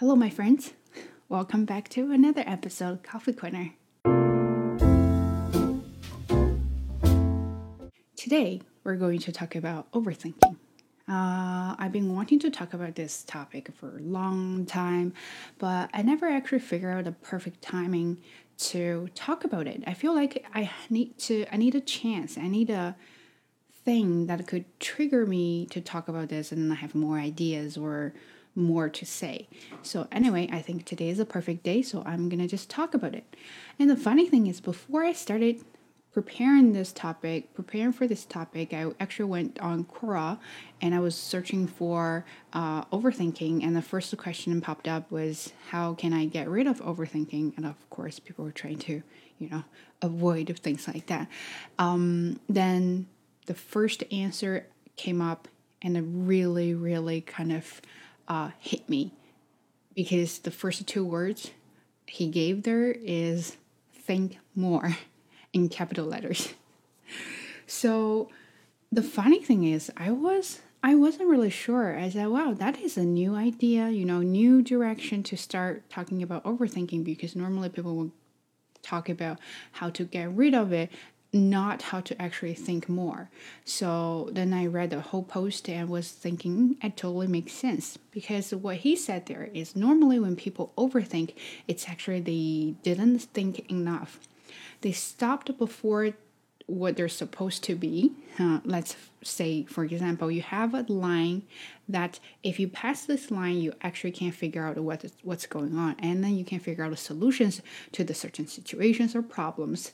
Hello, my friends. Welcome back to another episode of Coffee Corner. Today, we're going to talk about overthinking. Uh, I've been wanting to talk about this topic for a long time, but I never actually figured out the perfect timing to talk about it. I feel like I need to, I need a chance, I need a thing that could trigger me to talk about this and I have more ideas or more to say. So, anyway, I think today is a perfect day, so I'm gonna just talk about it. And the funny thing is, before I started preparing this topic, preparing for this topic, I actually went on Quora and I was searching for uh, overthinking. And the first question popped up was, How can I get rid of overthinking? And of course, people were trying to, you know, avoid things like that. Um, then the first answer came up and it really, really kind of uh, hit me because the first two words he gave there is think more in capital letters. So the funny thing is I was I wasn't really sure. I said, wow, that is a new idea, you know, new direction to start talking about overthinking because normally people will talk about how to get rid of it not how to actually think more. So then I read the whole post and was thinking it totally makes sense because what he said there is normally when people overthink, it's actually they didn't think enough. They stopped before what they're supposed to be. Uh, let's say, for example, you have a line that if you pass this line, you actually can't figure out what is, what's going on, and then you can figure out the solutions to the certain situations or problems.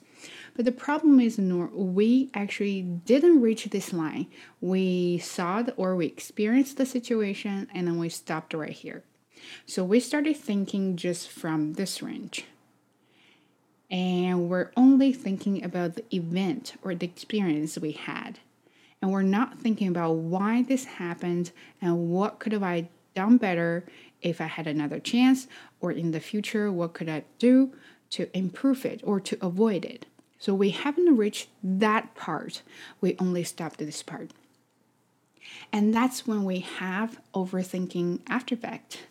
But the problem is, nor we actually didn't reach this line. We saw the, or we experienced the situation, and then we stopped right here. So we started thinking just from this range and we're only thinking about the event or the experience we had. And we're not thinking about why this happened and what could have i done better if i had another chance or in the future what could i do to improve it or to avoid it? So we haven't reached that part. We only stopped this part. And that's when we have overthinking after effect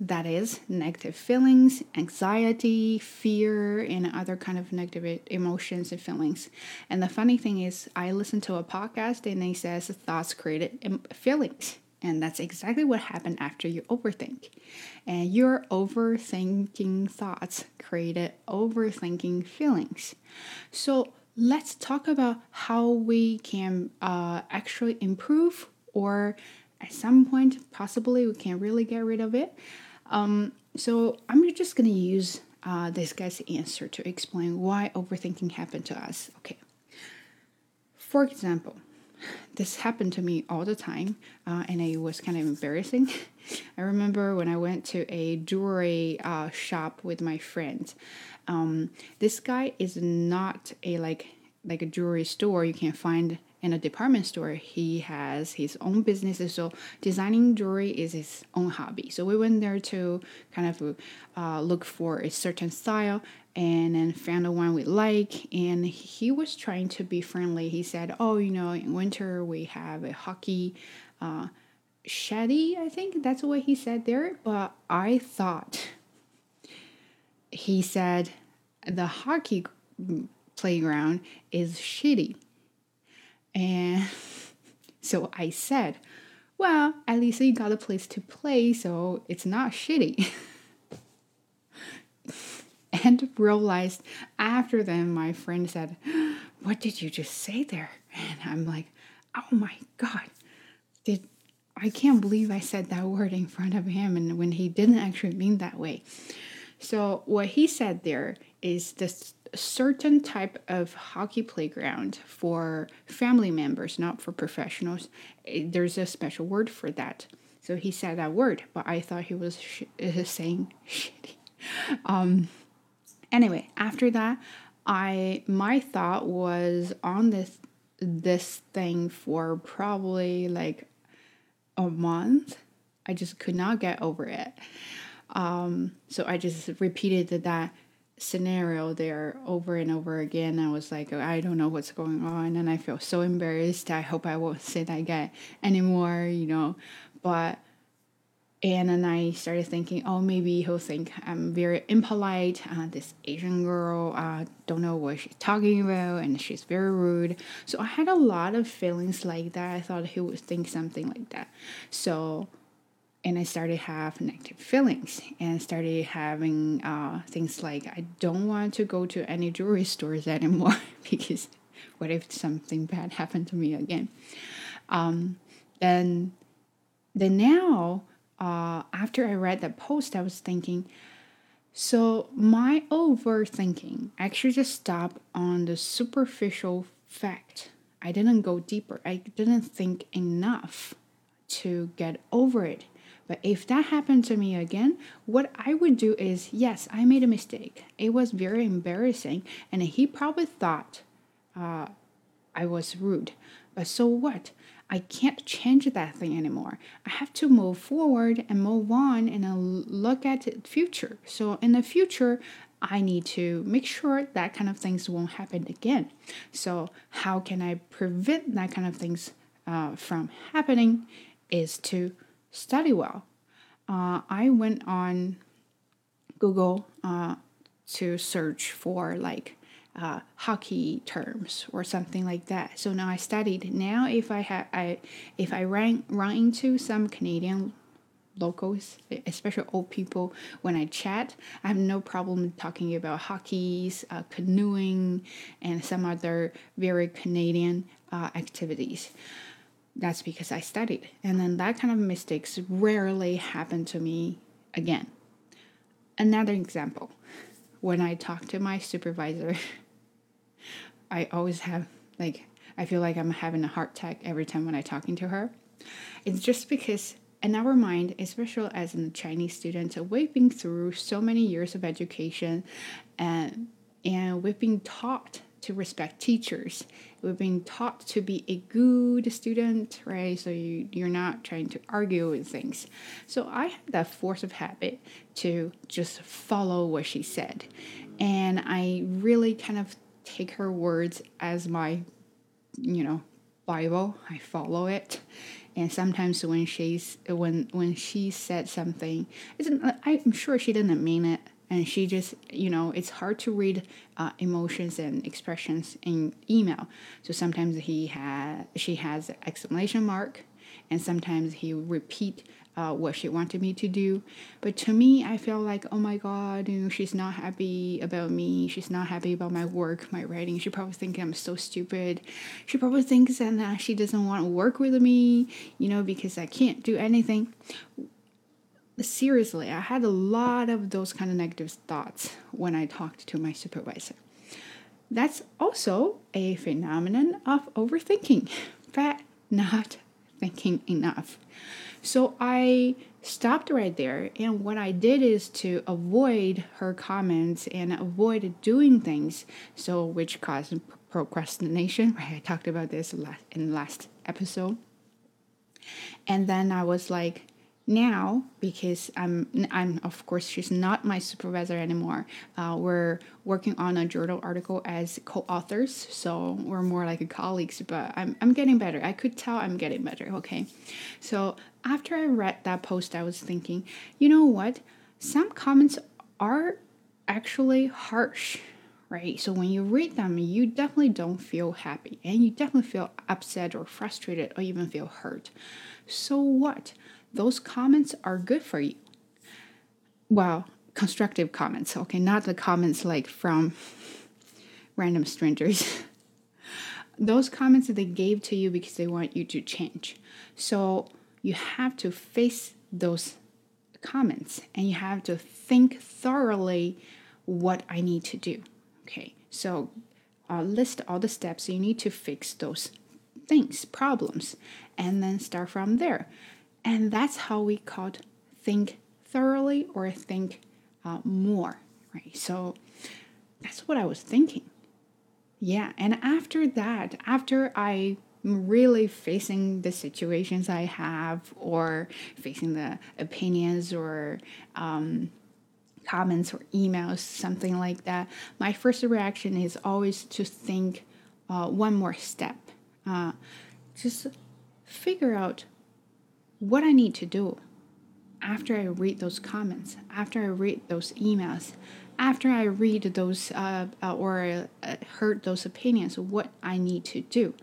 that is negative feelings anxiety fear and other kind of negative emotions and feelings. And the funny thing is i listened to a podcast and they says thoughts created feelings. And that's exactly what happened after you overthink. And your overthinking thoughts created overthinking feelings. So let's talk about how we can uh, actually improve or at some point possibly we can really get rid of it. Um, so i'm just to use uh, this guy's answer to explain why overthinking happened to us okay? For example this happened to me all the time uh, and it was kind of embarrassing. I remember when i went to a jewelry uh, shop with my friends. Um, this guy is not a like like a jewelry store. You can find in a department store, he has his own businesses. So designing jewelry is his own hobby. So we went there to kind of uh, look for a certain style and then found the one we like. And he was trying to be friendly. He said, "Oh, you know, in winter we have a hockey." Uh, shady, I think that's what he said there. But I thought he said the hockey playground is shitty. And so I said, well, at least you got a place to play, so it's not shitty. and realized after then, my friend said, What did you just say there? And I'm like, Oh my God, did I can't believe I said that word in front of him and when he didn't actually mean that way. So, what he said there is this certain type of hockey playground for family members, not for professionals. Eh, there's a special word for that. So he said that word, but I thought he was sh- saying shitty. Um, anyway, after that, I my thought was on this this thing for probably like a month. I just could not get over it. Um, so I just repeated that scenario there over and over again. I was like, I don't know what's going on, and I feel so embarrassed. I hope I won't say that again anymore, you know. But and then I started thinking, oh, maybe he'll think I'm very impolite. Uh, this Asian girl uh, don't know what she's talking about, and she's very rude. So I had a lot of feelings like that. I thought he would think something like that. So, and I started have negative feelings, and started having uh, things like I don't want to go to any jewelry stores anymore because what if something bad happened to me again? Um, then, then now uh, after I read that post, I was thinking, so my overthinking actually just stopped on the superficial fact. I didn't go deeper. I didn't think enough to get over it. But if that happened to me again, what I would do is yes, I made a mistake. It was very embarrassing, and he probably thought uh, I was rude. But so what? I can't change that thing anymore. I have to move forward and move on and look at the future. So in the future, I need to make sure that kind of things won't happen again. So how can I prevent that kind of things uh, from happening? Is to study well. Uh, I went on Google uh, to search for like uh, hockey terms or something like that. So now I studied. Now if I have I if I run run into some Canadian locals, especially old people, when I chat, I have no problem talking about hockeys, uh, canoeing, and some other very Canadian uh, activities. That's because I studied, and then that kind of mistakes rarely happen to me again. Another example, when I talk to my supervisor I always have like I feel like I'm having a heart attack every time when I'm talking to her. It's just because in our mind, especially as a Chinese student, we've been through so many years of education and and we've been taught to respect teachers. We've been taught to be a good student, right? So you, you're not trying to argue with things. So I have that force of habit to just follow what she said. And I really kind of take her words as my, you know, Bible. I follow it. And sometimes when she's when when she said something, I'm sure she didn't mean it, and she just you know it's hard to read uh, emotions and expressions in email. So sometimes he had she has exclamation mark, and sometimes he repeat uh, what she wanted me to do. But to me, I feel like, oh my God, you know, she's not happy about me. She's not happy about my work, my writing. She probably thinks I'm so stupid. She probably thinks that she doesn't want to work with me, you know, because I can't do anything. Seriously, I had a lot of those kind of negative thoughts when I talked to my supervisor. That's also a phenomenon of overthinking, but not thinking enough. So I stopped right there. And what I did is to avoid her comments and avoid doing things, so which caused procrastination. Right? I talked about this in the last episode. And then I was like, now because I'm I'm of course she's not my supervisor anymore. Uh, we're working on a journal article as co-authors, so we're more like colleagues. But I'm I'm getting better. I could tell I'm getting better. Okay, so after I read that post, I was thinking, you know what? Some comments are actually harsh. Right? So when you read them, you definitely don't feel happy and you definitely feel upset or frustrated or even feel hurt. So what? Those comments are good for you. Well, constructive comments, okay, not the comments like from random strangers. those comments that they gave to you because they want you to change. So you have to face those comments and you have to think thoroughly what I need to do. Okay, so uh, list all the steps you need to fix those things, problems, and then start from there. And that's how we called think thoroughly or think uh, more, right? So that's what I was thinking. Yeah. And after that, after I really facing the situations I have or facing the opinions or um, comments or emails, something like that, my first reaction is always to think uh, one more step. Uh, just figure out what I need to do. after I read those comments, after I read those emails, after I read those uh, uh, or uh, heard those opinions, what I need to do.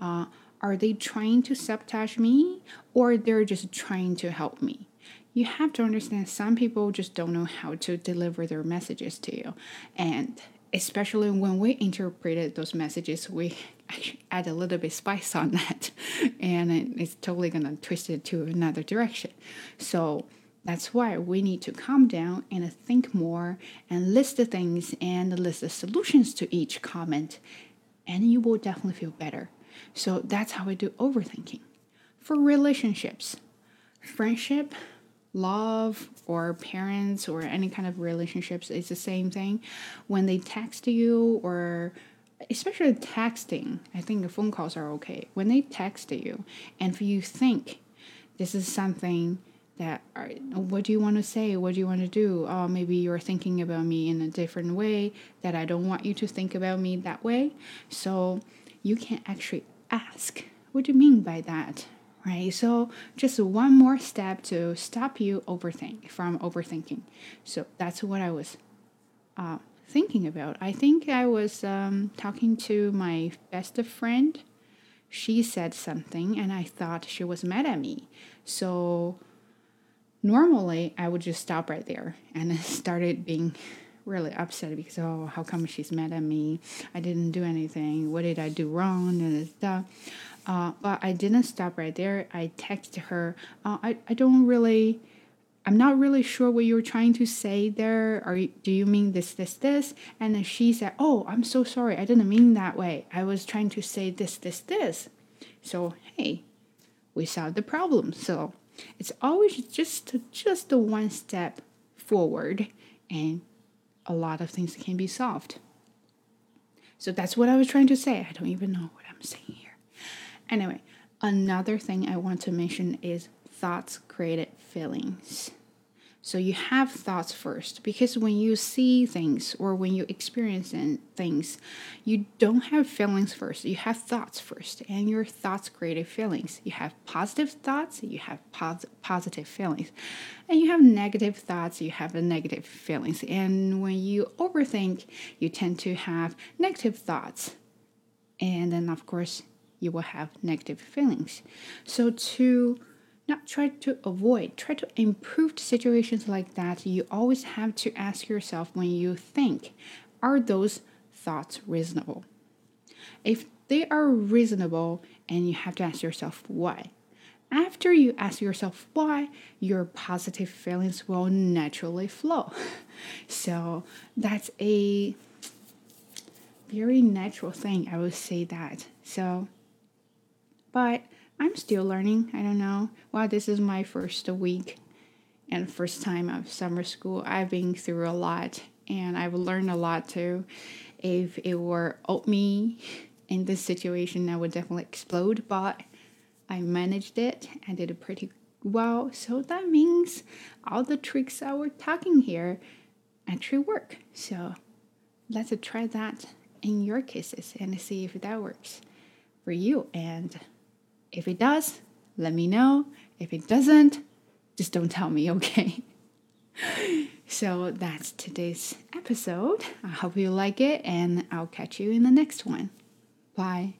Uh, are they trying to sabotage me or they're just trying to help me? You have to understand some people just don't know how to deliver their messages to you. And especially when we interpreted those messages, we add a little bit spice on that, and it's totally gonna twist it to another direction. So that's why we need to calm down and think more and list the things and list the solutions to each comment, and you will definitely feel better. So that's how I do overthinking. For relationships, friendship, love, or parents, or any kind of relationships, it's the same thing. When they text you, or especially texting, I think phone calls are okay. When they text you, and if you think this is something that what do you want to say? What do you want to do? Oh maybe you're thinking about me in a different way that i don't want you to think about me that way. So you can actually ask what do you mean by that right? So just one more step to stop you overthink from overthinking. So that's what i was uh, thinking about. I think i was um, talking to my best friend. She said something and i thought she was mad at me. So normally I would just stop right there and started being really upset because oh how come she's mad at me? I didn't do anything. What did I do wrong? And stuff uh, but I didn't stop right there. I texted her. Uh, I, I don't really I'm not really sure what you're trying to say there or do you mean this this this and then she said oh I'm so sorry I didn't mean that way I was trying to say this this this so hey we solved the problem so it's always just just the one step forward and a lot of things can be solved. So that's what I was trying to say. I don't even know what I'm saying here. Anyway, another thing I want to mention is thoughts created feelings. So you have thoughts first because when you see things or when you experience things, you don't have feelings first. You have thoughts first, and your thoughts create feelings. You have positive thoughts, you have pos- positive feelings, and you have negative thoughts, you have negative feelings. And when you overthink, you tend to have negative thoughts, and then of course you will have negative feelings. So to not try to avoid, try to improve situations like that. You always have to ask yourself when you think, are those thoughts reasonable? If they are reasonable, and you have to ask yourself why. After you ask yourself why, your positive feelings will naturally flow. So that's a very natural thing. I would say that. So, but I'm still learning. I don't know. Wow, this is my first week and first time of summer school. I've been through a lot and I've learned a lot too. If it were me in this situation, I would definitely explode, but I managed it and did it pretty well. So that means all the tricks I were talking here actually work. So let's try that in your cases and see if that works for you. And if it does, let me know. If it doesn't, just don't tell me, okay? so that's today's episode. I hope you like it, and I'll catch you in the next one. Bye.